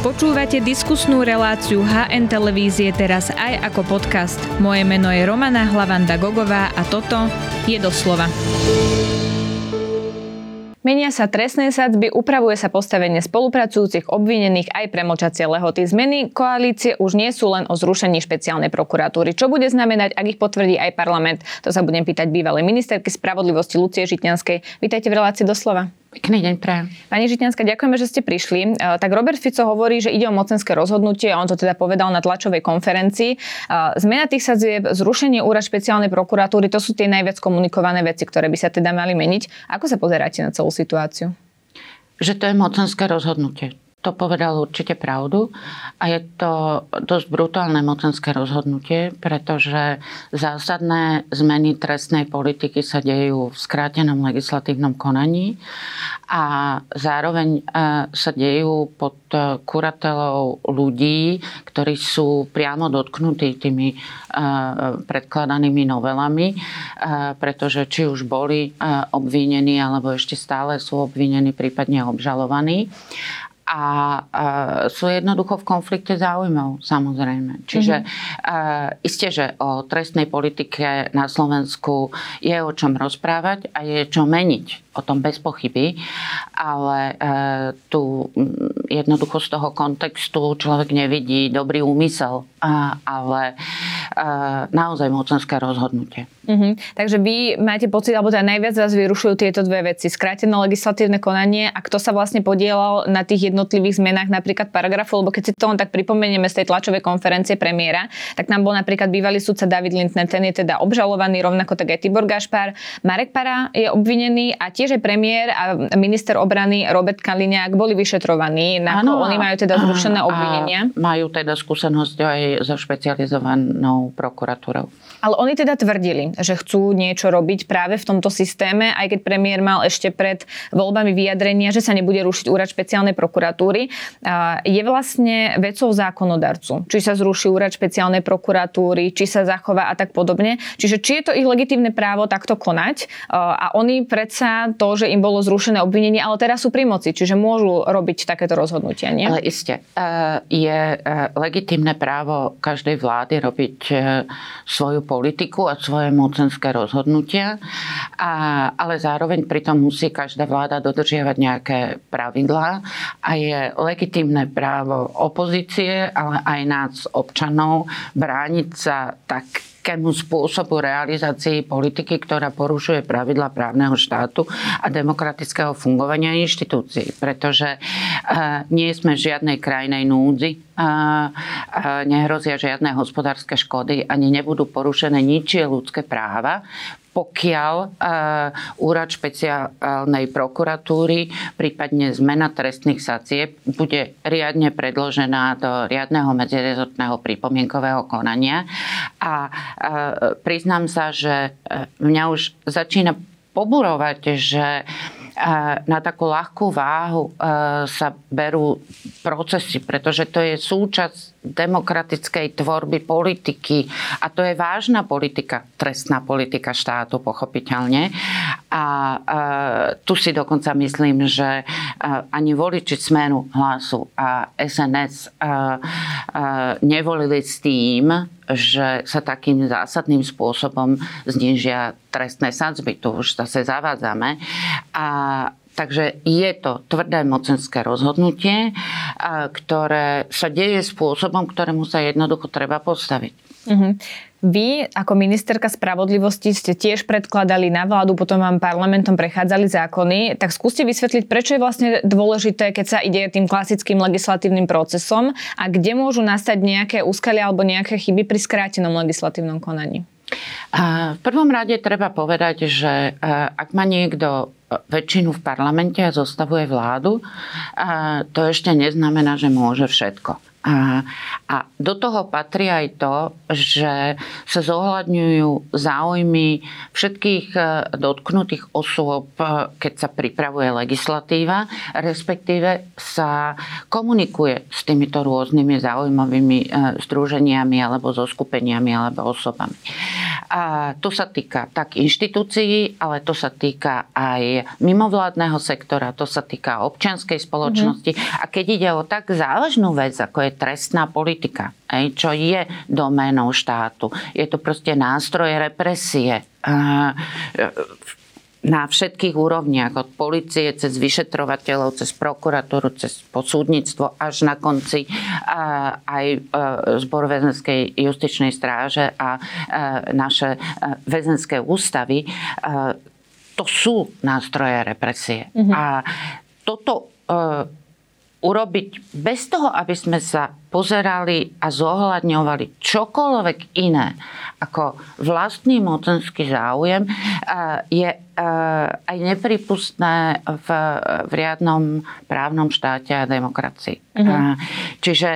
Počúvate diskusnú reláciu HN Televízie teraz aj ako podcast. Moje meno je Romana Hlavanda Gogová a toto je doslova. Menia sa trestné sadzby, upravuje sa postavenie spolupracujúcich obvinených aj premlčacie lehoty. Zmeny koalície už nie sú len o zrušení špeciálnej prokuratúry. Čo bude znamenať, ak ich potvrdí aj parlament? To sa budem pýtať bývalej ministerky spravodlivosti Lucie Žitňanskej. Vítajte v relácii doslova. Pekný deň pre. Pani Žitňanská, ďakujeme, že ste prišli. E, tak Robert Fico hovorí, že ide o mocenské rozhodnutie on to teda povedal na tlačovej konferencii. E, zmena tých sadzieb, zrušenie úrad špeciálnej prokuratúry, to sú tie najviac komunikované veci, ktoré by sa teda mali meniť. Ako sa pozeráte na celú situáciu? Že to je mocenské rozhodnutie to povedal určite pravdu a je to dosť brutálne mocenské rozhodnutie, pretože zásadné zmeny trestnej politiky sa dejú v skrátenom legislatívnom konaní a zároveň e, sa dejú pod e, kuratelou ľudí, ktorí sú priamo dotknutí tými e, predkladanými novelami, pretože či už boli obvinení alebo ešte stále sú obvinení, prípadne obžalovaní a sú jednoducho v konflikte záujmov, samozrejme. Čiže mm-hmm. isté, že o trestnej politike na Slovensku je o čom rozprávať a je čo meniť, o tom bez pochyby, ale e, tu jednoducho z toho kontextu človek nevidí dobrý úmysel, ale e, naozaj mocenské rozhodnutie. Mm-hmm. Takže vy máte pocit, alebo teda najviac vás vyrušujú tieto dve veci. Skrátené legislatívne konanie a kto sa vlastne podielal na tých jednotlivých zmenách napríklad paragrafu, lebo keď si to len tak pripomenieme z tej tlačovej konferencie premiéra, tak nám bol napríklad bývalý sudca David Lindner, ten je teda obžalovaný, rovnako tak aj Tibor Gašpar. Marek Para je obvinený a tiež aj premiér a minister obrany Robert Kaliňák boli vyšetrovaní. Ano, oni majú teda zrušené obvinenia. Majú teda skúsenosť aj so špecializovanou prokuratúrou. Ale oni teda tvrdili, že chcú niečo robiť práve v tomto systéme, aj keď premiér mal ešte pred voľbami vyjadrenia, že sa nebude rušiť úrad špeciálnej prokuratúry. Je vlastne vecou zákonodarcu, či sa zruší úrad špeciálnej prokuratúry, či sa zachová a tak podobne. Čiže či je to ich legitímne právo takto konať a oni predsa to, že im bolo zrušené obvinenie, ale teraz sú pri moci, čiže môžu robiť takéto rozhodnutia, nie? Ale iste. E, je e, legitímne právo každej vlády robiť e, svoju politiku a svoje mocenské rozhodnutia, ale zároveň pritom musí každá vláda dodržiavať nejaké pravidlá a je legitimné právo opozície, ale aj nás občanov brániť sa tak akému spôsobu realizácii politiky, ktorá porušuje pravidla právneho štátu a demokratického fungovania inštitúcií. Pretože uh, nie sme v žiadnej krajnej núdzi, nehrozia žiadne hospodárske škody, ani nebudú porušené ničie ľudské práva pokiaľ uh, úrad špeciálnej prokuratúry, prípadne zmena trestných sacieb, bude riadne predložená do riadneho medzirezortného pripomienkového konania. A uh, priznám sa, že mňa už začína poburovať, že na takú ľahkú váhu e, sa berú procesy, pretože to je súčasť demokratickej tvorby politiky a to je vážna politika, trestná politika štátu, pochopiteľne. A e, tu si dokonca myslím, že ani voliči Smenu hlasu a SNS nevolili s tým, že sa takým zásadným spôsobom znižia trestné sadzby. Tu už zase zavádzame. A Takže je to tvrdé mocenské rozhodnutie, ktoré sa deje spôsobom, ktorému sa jednoducho treba postaviť. Uh-huh. Vy ako ministerka spravodlivosti ste tiež predkladali na vládu, potom vám parlamentom prechádzali zákony, tak skúste vysvetliť, prečo je vlastne dôležité, keď sa ide tým klasickým legislatívnym procesom a kde môžu nastať nejaké úskalia alebo nejaké chyby pri skrátenom legislatívnom konaní. V prvom rade treba povedať, že ak má niekto väčšinu v parlamente a zostavuje vládu, to ešte neznamená, že môže všetko. A, do toho patrí aj to, že sa zohľadňujú záujmy všetkých e, dotknutých osôb, e, keď sa pripravuje legislatíva, respektíve sa komunikuje s týmito rôznymi záujmovými e, združeniami alebo zoskupeniami alebo osobami. A to sa týka tak inštitúcií, ale to sa týka aj mimovládneho sektora, to sa týka občianskej spoločnosti. Mm-hmm. A keď ide o tak závažnú vec, ako je trestná politika, čo je doménou štátu, je to proste nástroj represie na všetkých úrovniach, od policie cez vyšetrovateľov, cez prokuratúru, cez posúdnictvo, až na konci aj e, zbor väzenskej justičnej stráže a e, naše e, väzenské ústavy. To sú nástroje represie. Mm-hmm. A toto urobiť bez toho, aby sme sa pozerali a zohľadňovali čokoľvek iné ako vlastný mocenský záujem, je aj nepripustné v, v riadnom právnom štáte a demokracii. Mm-hmm. Čiže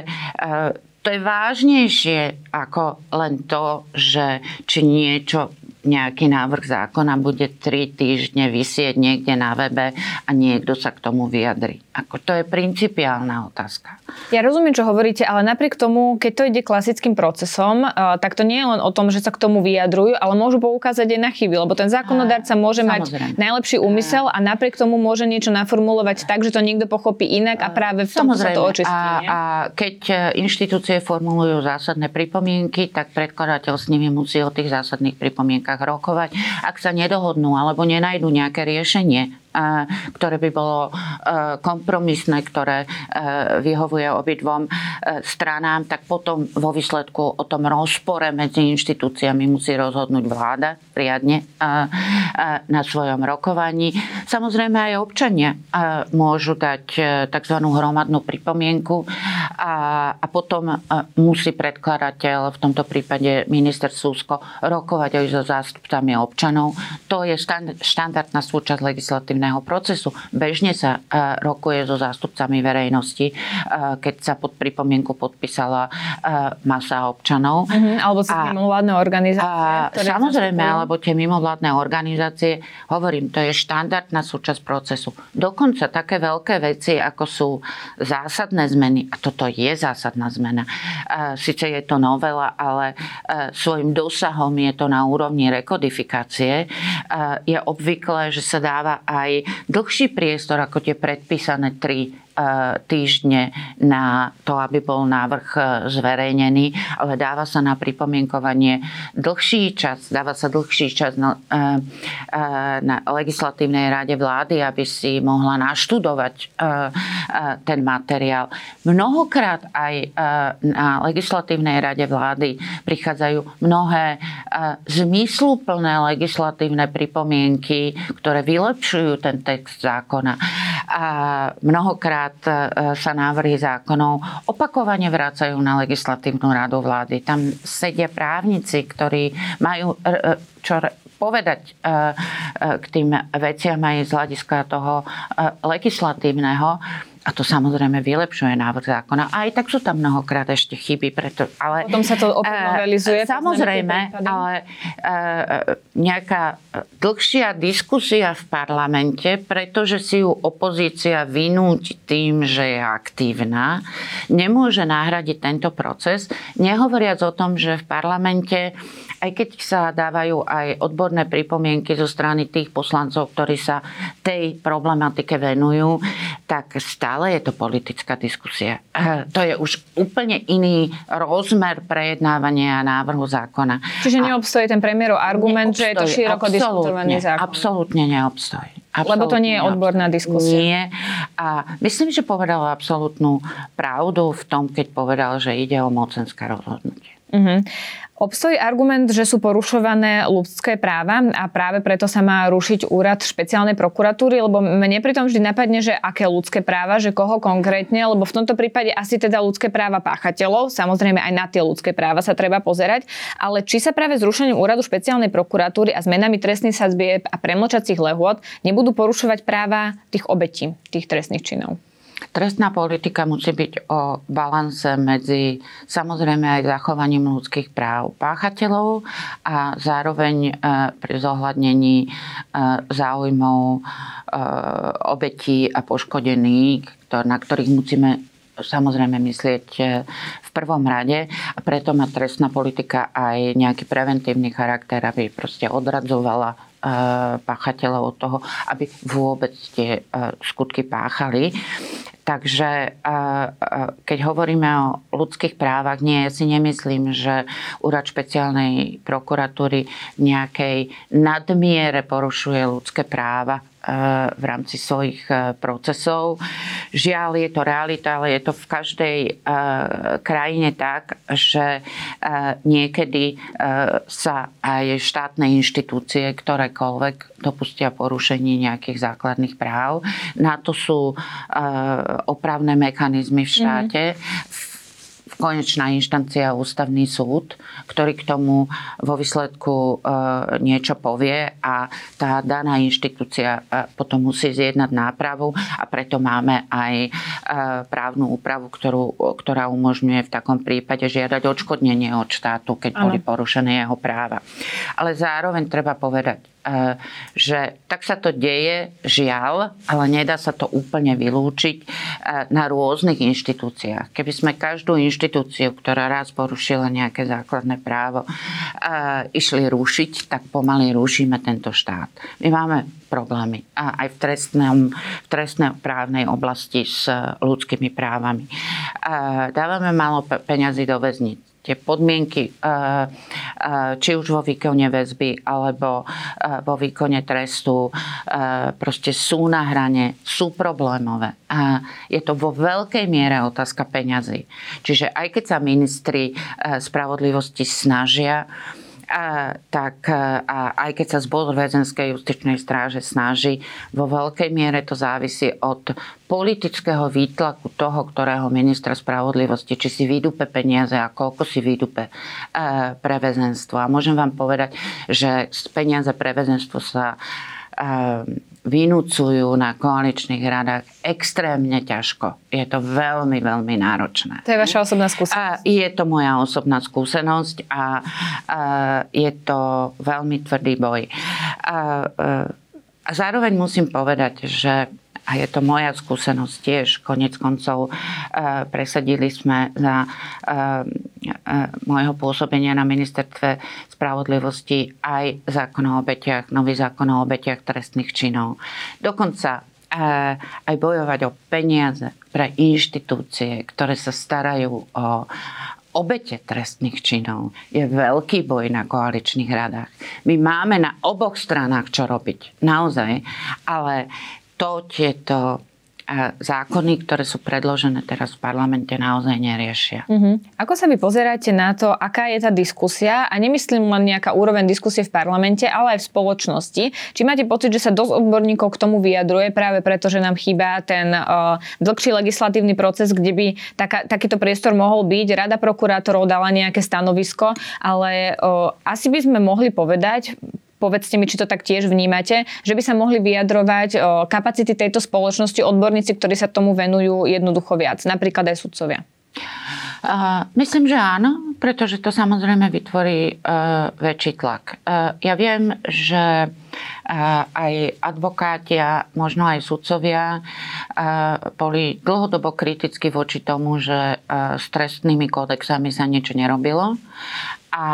to je vážnejšie ako len to, že či niečo nejaký návrh zákona bude tri týždne vysieť niekde na webe a niekto sa k tomu vyjadri. Ako to je principiálna otázka. Ja rozumiem, čo hovoríte, ale napriek tomu, keď to ide klasickým procesom, eh, tak to nie je len o tom, že sa k tomu vyjadrujú, ale môžu poukázať aj na chyby, lebo ten zákonodárca môže Samozrejme. mať najlepší úmysel a napriek tomu môže niečo naformulovať tak, že to niekto pochopí inak a práve v tom sa to očistí. A, a keď eh, inštitúcie formulujú zásadné pripomienky, tak predkladateľ s nimi musí o tých zásadných pripomienkach rokovať. Ak sa nedohodnú alebo nenajdu nejaké riešenie, ktoré by bolo e, kompromisné, ktoré e, vyhovuje obidvom stranám, tak potom vo výsledku o tom rozpore medzi inštitúciami musí rozhodnúť vláda riadne na svojom rokovaní. Samozrejme aj občania môžu dať tzv. hromadnú pripomienku a, a potom musí predkladateľ, v tomto prípade minister Súsko, rokovať aj so zástupcami občanov. To je štandardná súčasť legislatívneho procesu. Bežne sa e, rokuje so zástupcami verejnosti, e, keď sa pod pripomienku podpísala e, masa občanov. Uh-huh, alebo sa mimovládne organizácie. Samozrejme, alebo tie mimovládne organizácie, hovorím, to je štandardná súčasť procesu. Dokonca také veľké veci, ako sú zásadné zmeny, a toto je zásadná zmena, síce je to novela, ale svojim dosahom je to na úrovni rekodifikácie, je obvyklé, že sa dáva aj dlhší priestor ako tie predpísané tri týždne na to, aby bol návrh e, zverejnený, ale dáva sa na pripomienkovanie dlhší čas, dáva sa dlhší čas na, e, e, na legislatívnej rade vlády, aby si mohla naštudovať ten materiál. Mnohokrát aj na legislatívnej rade vlády prichádzajú mnohé zmysluplné legislatívne pripomienky, ktoré vylepšujú ten text zákona. A mnohokrát e, sa návrhy zákonov opakovane vracajú na legislatívnu radu vlády. Tam sedia právnici, ktorí majú e, e, čo povedať k tým veciam aj z hľadiska toho legislatívneho. A to samozrejme vylepšuje návrh zákona. A aj tak sú tam mnohokrát ešte chyby. Preto, ale, Potom sa to opäť eh, novelizuje. Samozrejme, ale eh, nejaká dlhšia diskusia v parlamente, pretože si ju opozícia vynúti tým, že je aktívna, nemôže nahradiť tento proces. Nehovoriac o tom, že v parlamente aj keď sa dávajú aj odborné pripomienky zo strany tých poslancov, ktorí sa tej problematike venujú, tak stále je to politická diskusia. To je už úplne iný rozmer prejednávania návrhu zákona. Čiže neobstojí ten premiérov argument, neobstojí, že je to široko diskutovaný zákon. Absolútne neobstojí. Absolutne Lebo to nie je odborná diskusia. Nie. A myslím, že povedala absolútnu pravdu v tom, keď povedal, že ide o mocenské rozhodnutie. Uh-huh. Obstojí argument, že sú porušované ľudské práva a práve preto sa má rušiť úrad špeciálnej prokuratúry, lebo mne pritom vždy napadne, že aké ľudské práva, že koho konkrétne, lebo v tomto prípade asi teda ľudské práva páchateľov, samozrejme aj na tie ľudské práva sa treba pozerať, ale či sa práve zrušením úradu špeciálnej prokuratúry a zmenami trestných sadzbieb a premlčacích lehôd nebudú porušovať práva tých obetí, tých trestných činov. Trestná politika musí byť o balanse medzi samozrejme aj zachovaním ľudských práv páchateľov a zároveň e, pri zohľadnení e, záujmov e, obetí a poškodených, na ktorých musíme samozrejme myslieť v prvom rade. A preto má trestná politika aj nejaký preventívny charakter, aby proste odradzovala páchateľov od toho, aby vôbec tie skutky páchali. Takže keď hovoríme o ľudských právach, nie, ja si nemyslím, že úrad špeciálnej prokuratúry v nejakej nadmiere porušuje ľudské práva v rámci svojich e, procesov. Žiaľ, je to realita, ale je to v každej e, krajine tak, že e, niekedy sa aj štátne inštitúcie, ktorékoľvek, dopustia porušenie nejakých základných práv. Na to sú opravné mechanizmy v štáte. Mm-hmm konečná inštancia ústavný súd, ktorý k tomu vo výsledku e, niečo povie a tá daná inštitúcia e, potom musí zjednať nápravu a preto máme aj e, právnu úpravu, ktorú, ktorá umožňuje v takom prípade žiadať odškodnenie od štátu, keď ano. boli porušené jeho práva. Ale zároveň treba povedať, že tak sa to deje, žiaľ, ale nedá sa to úplne vylúčiť e, na rôznych inštitúciách. Keby sme každú inštitúciu, ktorá raz porušila nejaké základné právo, e, išli rušiť, tak pomaly rušíme tento štát. My máme problémy aj v, trestnom, v trestnej právnej oblasti s ľudskými právami. Dávame málo peňazí do väznic tie podmienky, eh, eh, či už vo výkone väzby alebo eh, vo výkone trestu, proste sú na hrane, sú problémové. A je to vo veľkej miere otázka peňazí. Čiže aj keď sa ministri spravodlivosti snažia, a, tak a aj keď sa zbor väzenskej justičnej stráže snaží, vo veľkej miere to závisí od politického výtlaku toho, ktorého ministra spravodlivosti, či si vydupe peniaze a koľko si vydupe e, pre väzenstvo. A môžem vám povedať, že peniaze pre väzenstvo sa e, vynúcujú na koaličných radách extrémne ťažko. Je to veľmi, veľmi náročné. To je vaša osobná skúsenosť? A je to moja osobná skúsenosť a, a je to veľmi tvrdý boj. A, a, zároveň musím povedať, že a je to moja skúsenosť tiež. Konec koncov e, presadili sme za e, e, môjho pôsobenia na ministerstve spravodlivosti aj zákon o obetiach, nový zákon o obetiach trestných činov. Dokonca aj bojovať o peniaze pre inštitúcie, ktoré sa starajú o obete trestných činov je veľký boj na koaličných radách. My máme na oboch stranách čo robiť, naozaj, ale to tieto zákony, ktoré sú predložené teraz v parlamente, naozaj neriešia. Uh-huh. Ako sa vy pozeráte na to, aká je tá diskusia? A nemyslím len nejaká úroveň diskusie v parlamente, ale aj v spoločnosti. Či máte pocit, že sa dosť odborníkov k tomu vyjadruje práve preto, že nám chýba ten uh, dlhší legislatívny proces, kde by taká, takýto priestor mohol byť. Rada prokurátorov dala nejaké stanovisko, ale uh, asi by sme mohli povedať, povedzte mi, či to tak tiež vnímate, že by sa mohli vyjadrovať kapacity tejto spoločnosti odborníci, ktorí sa tomu venujú jednoducho viac, napríklad aj sudcovia. Uh, myslím, že áno, pretože to samozrejme vytvorí uh, väčší tlak. Uh, ja viem, že aj advokáti a možno aj sudcovia boli dlhodobo kriticky voči tomu, že s trestnými kódexami sa niečo nerobilo. A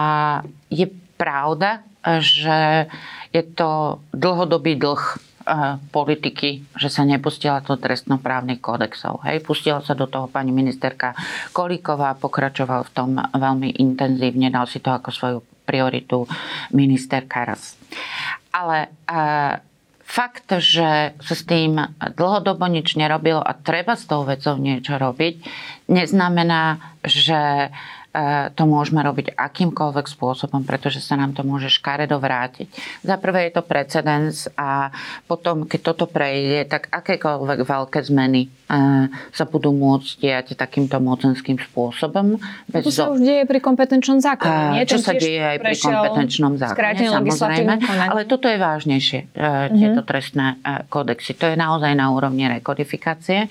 je pravda, že je to dlhodobý dlh eh, politiky, že sa nepustila do trestnoprávnych kódexov. Hej, pustila sa do toho pani ministerka Kolíková, pokračoval v tom veľmi intenzívne, dal si to ako svoju prioritu minister Karas. Ale uh, fakt, že sa s tým dlhodobo nič nerobilo a treba s tou vecou niečo robiť, neznamená, že E, to môžeme robiť akýmkoľvek spôsobom, pretože sa nám to môže škaredo vrátiť. Za prvé je to precedens a potom, keď toto prejde, tak akékoľvek veľké zmeny e, sa budú môcť diať takýmto mocenským spôsobom. Bez to sa už deje pri kompetenčnom zákone, nie? Čo sa deje aj pri kompetenčnom zákone, samozrejme. Ale toto je vážnejšie, uh-huh. tieto trestné kódexy. To je naozaj na úrovni rekodifikácie.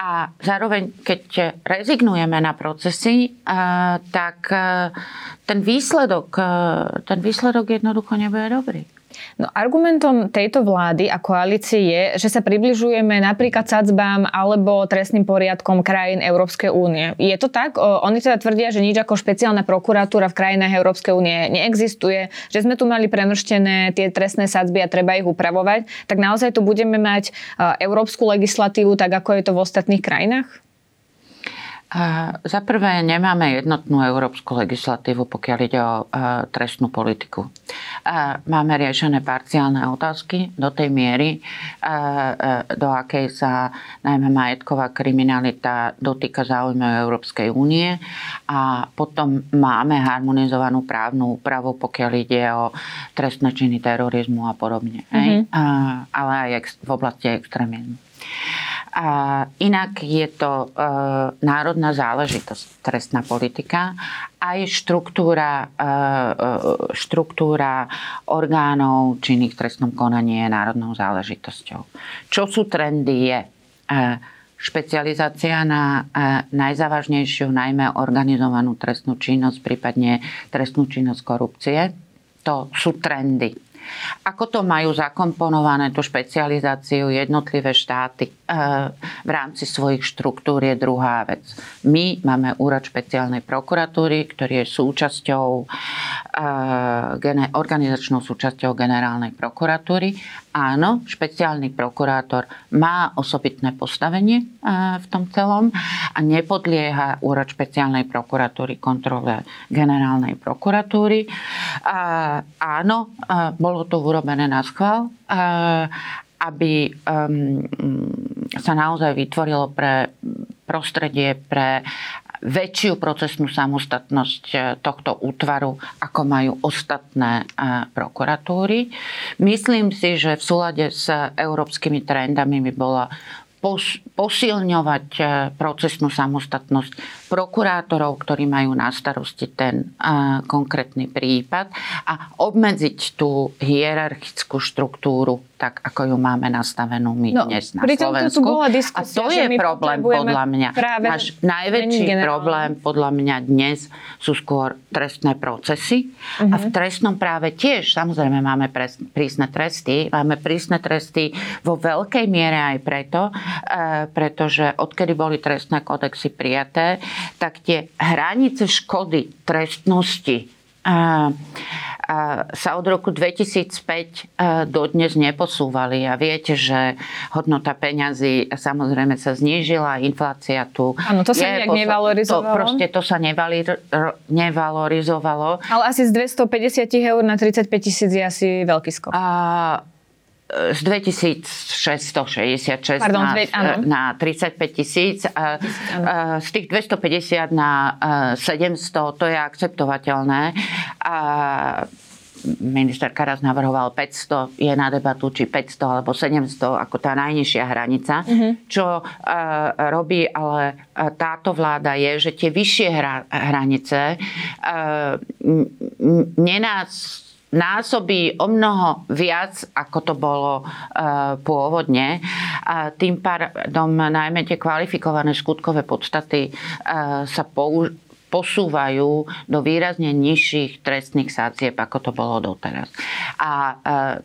A zároveň, keď rezignujeme na procesy, tak ten výsledok, ten výsledok jednoducho nebude dobrý. No, argumentom tejto vlády a koalície je, že sa približujeme napríklad sadzbám alebo trestným poriadkom krajín Európskej únie. Je to tak? Oni teda tvrdia, že nič ako špeciálna prokuratúra v krajinách Európskej únie neexistuje, že sme tu mali premrštené tie trestné sadzby a treba ich upravovať. Tak naozaj tu budeme mať európsku legislatívu tak, ako je to v ostatných krajinách? Za prvé, nemáme jednotnú európsku legislatívu, pokiaľ ide o trestnú politiku. Máme riešené parciálne otázky do tej miery, do akej sa najmä majetková kriminalita dotýka záujmov Európskej únie a potom máme harmonizovanú právnu úpravu, pokiaľ ide o trestné činy terorizmu a podobne. Mm-hmm. Ale aj v oblasti extrémizmu. A inak je to e, národná záležitosť, trestná politika. Aj štruktúra, e, e, štruktúra orgánov činných v trestnom konaní je národnou záležitosťou. Čo sú trendy je e, špecializácia na e, najzávažnejšiu, najmä organizovanú trestnú činnosť, prípadne trestnú činnosť korupcie. To sú trendy. Ako to majú zakomponované, tú špecializáciu jednotlivé štáty v rámci svojich štruktúr je druhá vec. My máme úrad špeciálnej prokuratúry, ktorý je súčasťou, eh, organizačnou súčasťou generálnej prokuratúry. Áno, špeciálny prokurátor má osobitné postavenie eh, v tom celom a nepodlieha úrad špeciálnej prokuratúry kontrole generálnej prokuratúry. Áno, bolo to urobené na schvál, aby sa naozaj vytvorilo pre prostredie pre väčšiu procesnú samostatnosť e, tohto útvaru, ako majú ostatné e, prokuratúry. Myslím si, že v súlade s európskymi trendami by bola posilňovať e, procesnú samostatnosť prokurátorov, ktorí majú na starosti ten konkrétny prípad a obmedziť tú hierarchickú štruktúru tak, ako ju máme nastavenú my no, dnes na Slovensku. bola diskusia, a to je problém podľa mňa. Náš najväčší problém podľa mňa dnes sú skôr trestné procesy. Uh-huh. A v mhm. trestnom práve tiež samozrejme máme prísne tresty. Máme prísne tresty vo veľkej miere aj preto, e, pretože odkedy boli trestné kodexy prijaté, tak tie hranice škody trestnosti sa od roku 2005 e, dodnes neposúvali. A viete, že hodnota peňazí samozrejme sa znížila, inflácia tu Áno, to sa je, nejak nevalorizovalo. To, proste to sa nevali, nevalorizovalo. Ale asi z 250 eur na 35 tisíc je asi veľký skok. A, z 2666 Pardon, na, dve, na 35 tisíc. Z tých 250 na 700 to je akceptovateľné. A minister Karas navrhoval 500, je na debatu, či 500 alebo 700 ako tá najnižšia hranica. Mm-hmm. Čo robí ale táto vláda je, že tie vyššie hra, hranice uh, nenás násobí o mnoho viac, ako to bolo uh, pôvodne. A tým pádom najmä tie kvalifikované skutkové podstaty uh, sa použ- posúvajú do výrazne nižších trestných sadzieb, ako to bolo doteraz. A e,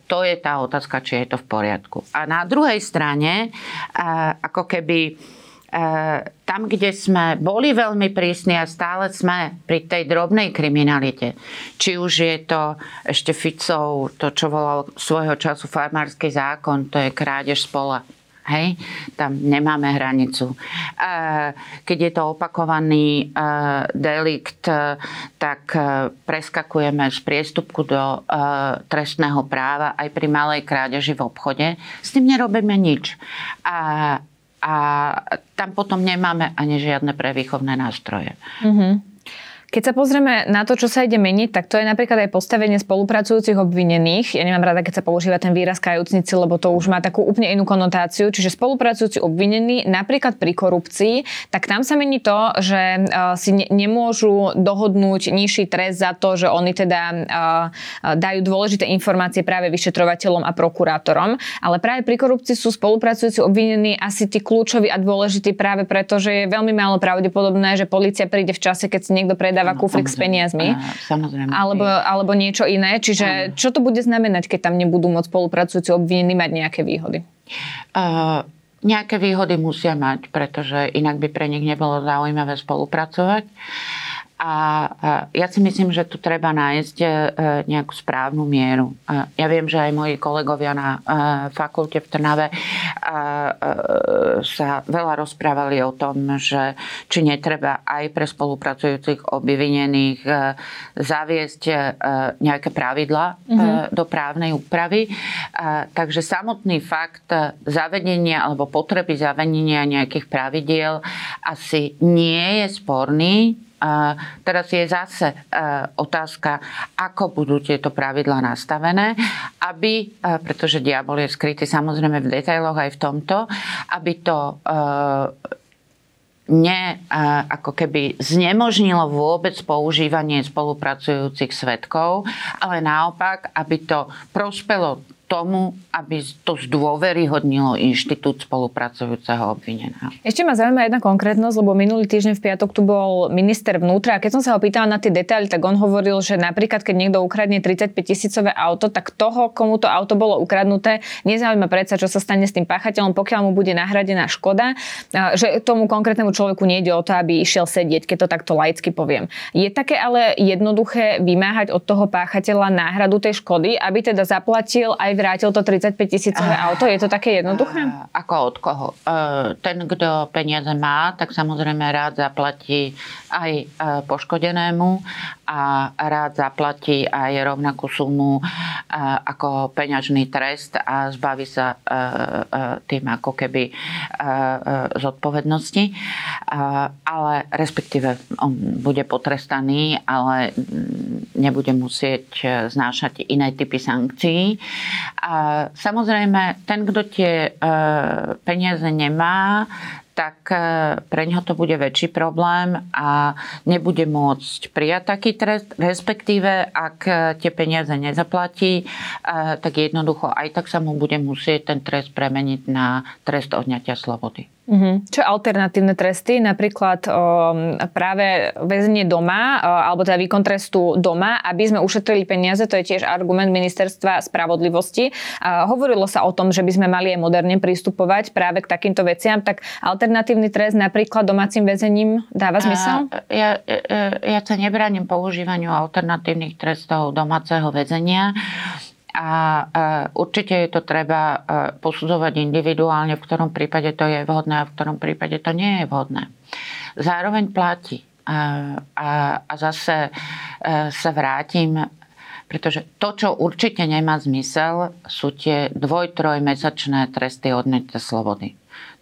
to je tá otázka, či je to v poriadku. A na druhej strane, e, ako keby E, tam, kde sme boli veľmi prísni a stále sme pri tej drobnej kriminalite, či už je to ešte Ficov, to, čo volal svojho času farmársky zákon, to je krádež spola. Hej, tam nemáme hranicu. E, keď je to opakovaný e, delikt, tak preskakujeme z priestupku do trestného práva aj pri malej krádeži v obchode. S tým nerobíme nič. A tam potom nemáme ani žiadne prevýchovné nástroje. Mm-hmm. Keď sa pozrieme na to, čo sa ide meniť, tak to je napríklad aj postavenie spolupracujúcich obvinených. Ja nemám rada, keď sa používa ten výraz kajúcnici, lebo to už má takú úplne inú konotáciu. Čiže spolupracujúci obvinení napríklad pri korupcii, tak tam sa mení to, že uh, si ne- nemôžu dohodnúť nižší trest za to, že oni teda uh, dajú dôležité informácie práve vyšetrovateľom a prokurátorom. Ale práve pri korupcii sú spolupracujúci obvinení asi tí kľúčoví a dôležití práve preto, že je veľmi málo pravdepodobné, že policia príde v čase, keď si niekto predá dáva kufrik s peniazmi. Samozrejme. Alebo, alebo niečo iné. Čiže čo to bude znamenať, keď tam nebudú môcť spolupracujúci obvinení mať nejaké výhody? Uh, nejaké výhody musia mať, pretože inak by pre nich nebolo zaujímavé spolupracovať. A ja si myslím, že tu treba nájsť e, nejakú správnu mieru. Ja viem, že aj moji kolegovia na e, fakulte v Trnave e, sa veľa rozprávali o tom, že či netreba aj pre spolupracujúcich obvinených zaviesť nejaké pravidla mm-hmm. do právnej úpravy. Takže samotný fakt zavedenia alebo potreby zavedenia nejakých pravidiel asi nie je sporný teraz je zase e, otázka, ako budú tieto pravidlá nastavené, aby, e, pretože diabol je skrytý samozrejme v detailoch aj v tomto, aby to e, ne, ako keby znemožnilo vôbec používanie spolupracujúcich svetkov, ale naopak, aby to prospelo tomu, aby to zdôveryhodnilo inštitút spolupracujúceho obvineného. Ešte ma zaujíma jedna konkrétnosť, lebo minulý týždeň v piatok tu bol minister vnútra a keď som sa ho pýtala na tie detaily, tak on hovoril, že napríklad keď niekto ukradne 35 tisícové auto, tak toho, komu to auto bolo ukradnuté, nezaujíma predsa, čo sa stane s tým páchateľom, pokiaľ mu bude nahradená škoda, že tomu konkrétnemu človeku nejde o to, aby išiel sedieť, keď to takto laicky poviem. Je také ale jednoduché vymáhať od toho páchateľa náhradu tej škody, aby teda zaplatil aj vrátil to 35 tisícové auto? Je to také jednoduché? Ako od koho? E, ten, kto peniaze má, tak samozrejme rád zaplatí aj e, poškodenému a rád zaplatí aj rovnakú sumu e, ako peňažný trest a zbaví sa tým ako keby zodpovednosti. Ale respektíve on bude potrestaný, ale nebude musieť znášať iné typy sankcií. A samozrejme, ten, kto tie e, peniaze nemá, tak e, pre ňoho to bude väčší problém a nebude môcť prijať taký trest, respektíve ak e, tie peniaze nezaplatí, tak jednoducho aj tak sa mu bude musieť ten trest premeniť na trest odňatia slobody. Uh-huh. Čo alternatívne tresty? Napríklad o, práve väzenie doma, o, alebo teda výkon trestu doma, aby sme ušetrili peniaze, to je tiež argument ministerstva spravodlivosti. A hovorilo sa o tom, že by sme mali aj moderne pristupovať práve k takýmto veciam, tak alternatívny trest napríklad domácim väzením dáva zmysel? Ja, ja, ja sa nebránim používaniu alternatívnych trestov domáceho väzenia a určite je to treba posudzovať individuálne, v ktorom prípade to je vhodné a v ktorom prípade to nie je vhodné. Zároveň platí. A, a, a zase sa vrátim pretože to, čo určite nemá zmysel, sú tie dvoj, trojmesačné tresty odnete slobody.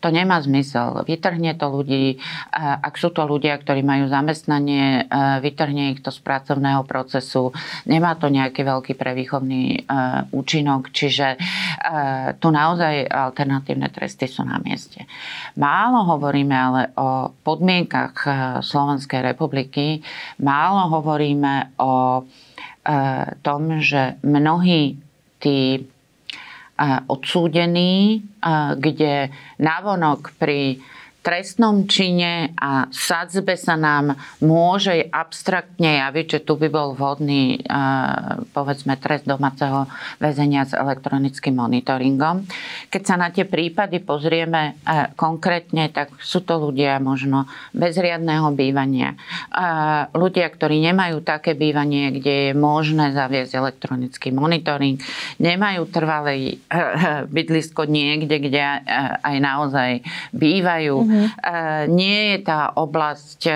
To nemá zmysel. Vytrhne to ľudí, ak sú to ľudia, ktorí majú zamestnanie, vytrhne ich to z pracovného procesu. Nemá to nejaký veľký prevýchovný účinok, čiže tu naozaj alternatívne tresty sú na mieste. Málo hovoríme ale o podmienkach Slovenskej republiky, málo hovoríme o tom, že mnohí tí odsúdení, kde navonok pri trestnom čine a sadzbe sa nám môže abstraktne javiť, že tu by bol vhodný povedzme trest domáceho väzenia s elektronickým monitoringom. Keď sa na tie prípady pozrieme konkrétne, tak sú to ľudia možno bez riadného bývania. Ľudia, ktorí nemajú také bývanie, kde je možné zaviesť elektronický monitoring, nemajú trvalé bydlisko niekde, kde aj naozaj bývajú. Mm-hmm Mm-hmm. Nie je tá oblasť e,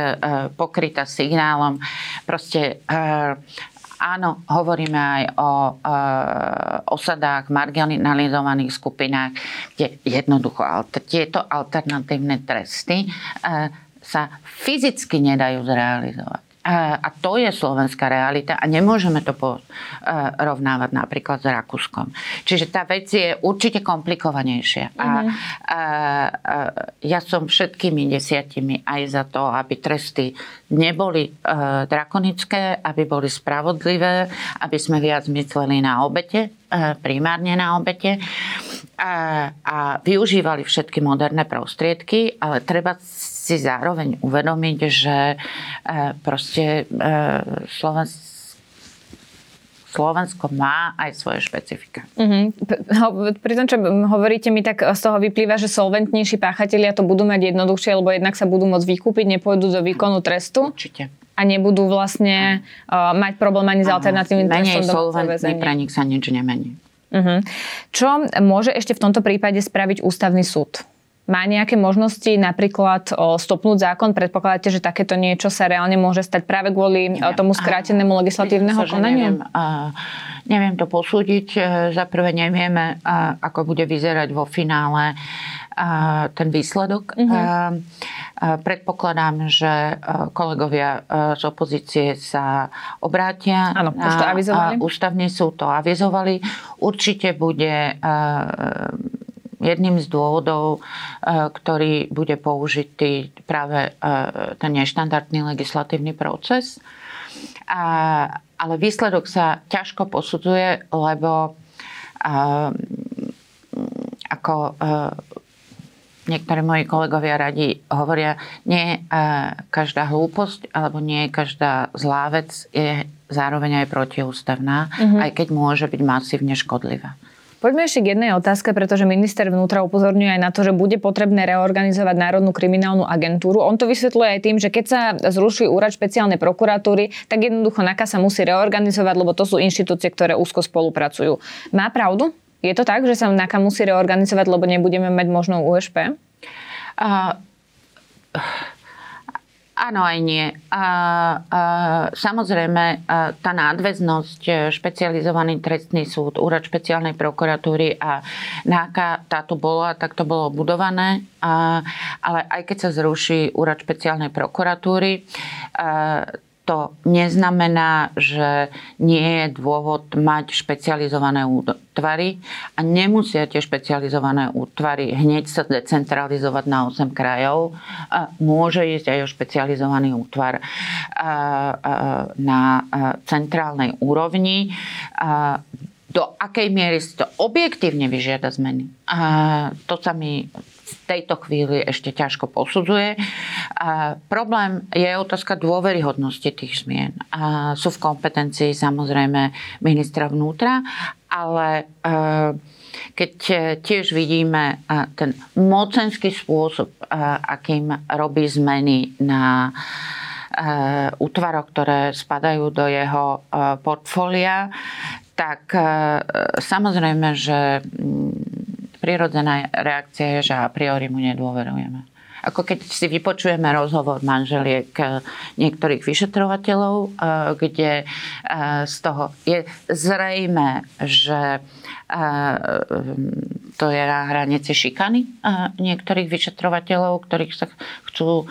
pokrytá signálom. Proste e, Áno, hovoríme aj o osadách, marginalizovaných skupinách, kde jednoducho tieto alternatívne tresty sa fyzicky nedajú zrealizovať. A to je slovenská realita a nemôžeme to porovnávať napríklad s Rakúskom. Čiže tá vec je určite komplikovanejšia. A, mhm. a, a ja som všetkými desiatimi aj za to, aby tresty neboli e, drakonické, aby boli spravodlivé, aby sme viac mysleli na obete, e, primárne na obete a, a využívali všetky moderné prostriedky, ale treba si zároveň uvedomiť, že proste Slovensko Slovensko má aj svoje špecifika. Uh-huh. Pri tom, čo hovoríte mi, tak z toho vyplýva, že solventnejší páchatelia to budú mať jednoduchšie, lebo jednak sa budú môcť vykúpiť, nepôjdu do výkonu trestu. Určite. A nebudú vlastne uh, mať problém ani s alternatívnym trestom. Menej solventný pre nich sa nič nemení. Uh-huh. Čo môže ešte v tomto prípade spraviť ústavný súd? Má nejaké možnosti napríklad stopnúť zákon? Predpokladáte, že takéto niečo sa reálne môže stať práve kvôli neviem. tomu skrátenému legislatívneho sa, konaniu? Neviem, uh, neviem to posúdiť. E, za prvé nevieme, uh, ako bude vyzerať vo finále uh, ten výsledok. Uh-huh. Predpokladám, že kolegovia z opozície sa obrátia. Áno, už to avizovali. Ústavný súd to avizovali. Určite bude jedným z dôvodov, e, ktorý bude použitý práve e, ten neštandardný legislatívny proces. Ale výsledok sa ťažko posudzuje, lebo e, ako niektorí moji kolegovia radi hovoria, nie každá hlúposť alebo nie každá zlá vec je zároveň aj protiústavná, mm-hmm. aj keď môže byť masívne škodlivá. Poďme ešte k jednej otázke, pretože minister vnútra upozorňuje aj na to, že bude potrebné reorganizovať Národnú kriminálnu agentúru. On to vysvetľuje aj tým, že keď sa zruší úrad špeciálnej prokuratúry, tak jednoducho NAKA sa musí reorganizovať, lebo to sú inštitúcie, ktoré úzko spolupracujú. Má pravdu? Je to tak, že sa NAKA musí reorganizovať, lebo nebudeme mať možno USP? Uh, Áno, aj nie. A, a, samozrejme, a, tá nadväznosť e, špecializovaný trestný súd, úrad špeciálnej prokuratúry a NÁKA, táto bola, tak to bolo budované. A, ale aj keď sa zruší úrad špeciálnej prokuratúry, a, to neznamená, že nie je dôvod mať špecializované útvary a nemusia tie špecializované útvary hneď sa decentralizovať na 8 krajov. Môže ísť aj o špecializovaný útvar na centrálnej úrovni do akej miery si to objektívne vyžiada zmeny. To sa mi tejto chvíli ešte ťažko posudzuje. A problém je otázka dôveryhodnosti tých zmien. A sú v kompetencii samozrejme ministra vnútra, ale e, keď tiež vidíme e, ten mocenský spôsob, e, akým robí zmeny na útvaroch, ktoré spadajú do jeho portfólia, tak samozrejme, že prirodzená reakcia je, že a priori mu nedôverujeme. Ako keď si vypočujeme rozhovor manželiek eh, niektorých vyšetrovateľov, eh, kde eh, z toho je zrejme, že to je na hranici šikany niektorých vyšetrovateľov, ktorých sa chcú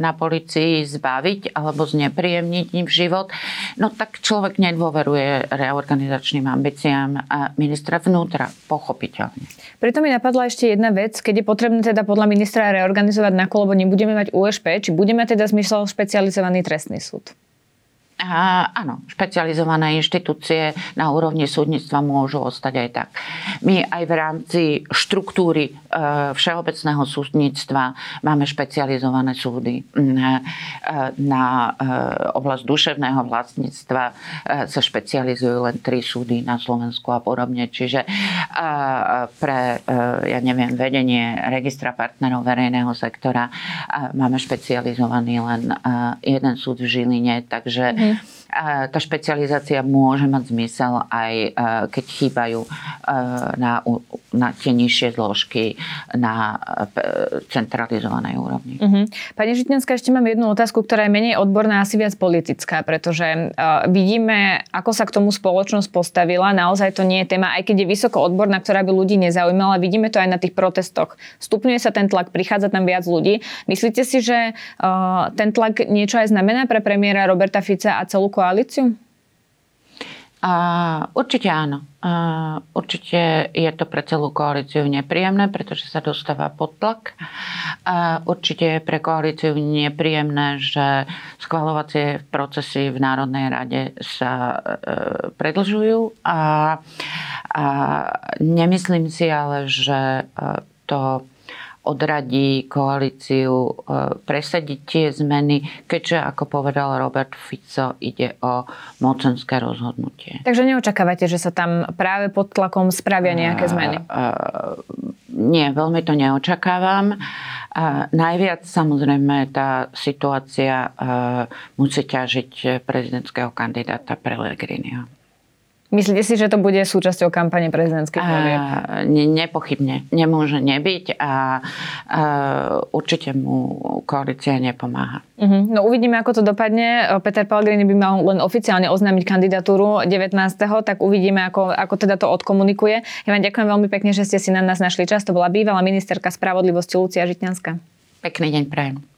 na policii zbaviť alebo znepríjemniť im život. No tak človek nedôveruje reorganizačným ambíciám ministra vnútra, pochopiteľne. Preto mi napadla ešte jedna vec, keď je potrebné teda podľa ministra reorganizovať na lebo nebudeme mať USP, či budeme teda zmysel špecializovaný trestný súd. Áno, špecializované inštitúcie na úrovni súdnictva môžu ostať aj tak. My aj v rámci štruktúry e, všeobecného súdnictva máme špecializované súdy. Mm, e, na e, oblasť duševného vlastníctva sa špecializujú len tri súdy na Slovensku a podobne. Čiže pre, ja neviem, vedenie registra partnerov verejného sektora máme špecializovaný len jeden súd v Žiline, takže mm Mm-hmm. Tá špecializácia môže mať zmysel aj e, keď chýbajú e, na, na tie nižšie zložky na e, centralizovanej úrovni. Uh-huh. Pani Žitňanská, ešte mám jednu otázku, ktorá je menej odborná, asi viac politická, pretože vidíme, ako sa k tomu spoločnosť postavila. Naozaj to nie je téma, aj keď je vysoko odborná, ktorá by ľudí nezaujímala. Vidíme to aj na tých protestoch. Stupňuje sa ten tlak, prichádza tam viac ľudí. Myslíte si, že ten tlak niečo aj znamená pre premiéra Roberta Fica a celú koalíciu? Uh, určite áno. Uh, určite je to pre celú koalíciu nepríjemné, pretože sa dostáva pod tlak. Uh, určite je pre koalíciu nepríjemné, že schvalovacie procesy v Národnej rade sa uh, predlžujú. A, a nemyslím si ale, že uh, to odradí koalíciu presadiť tie zmeny, keďže, ako povedal Robert Fico, ide o mocenské rozhodnutie. Takže neočakávate, že sa tam práve pod tlakom spravia nejaké zmeny? Nie, veľmi to neočakávam. Najviac samozrejme tá situácia musí ťažiť prezidentského kandidáta Pellegriniho. Myslíte si, že to bude súčasťou kampane prezidentských volieb? Ne, nepochybne. Nemôže nebyť a, a určite mu koalícia nepomáha. Uh-huh. No uvidíme, ako to dopadne. Peter Pellegrini by mal len oficiálne oznámiť kandidatúru 19. tak uvidíme, ako, ako teda to odkomunikuje. Ja vám ďakujem veľmi pekne, že ste si na nás našli čas. To bola bývalá ministerka spravodlivosti Lucia Žitňanská. Pekný deň prajem.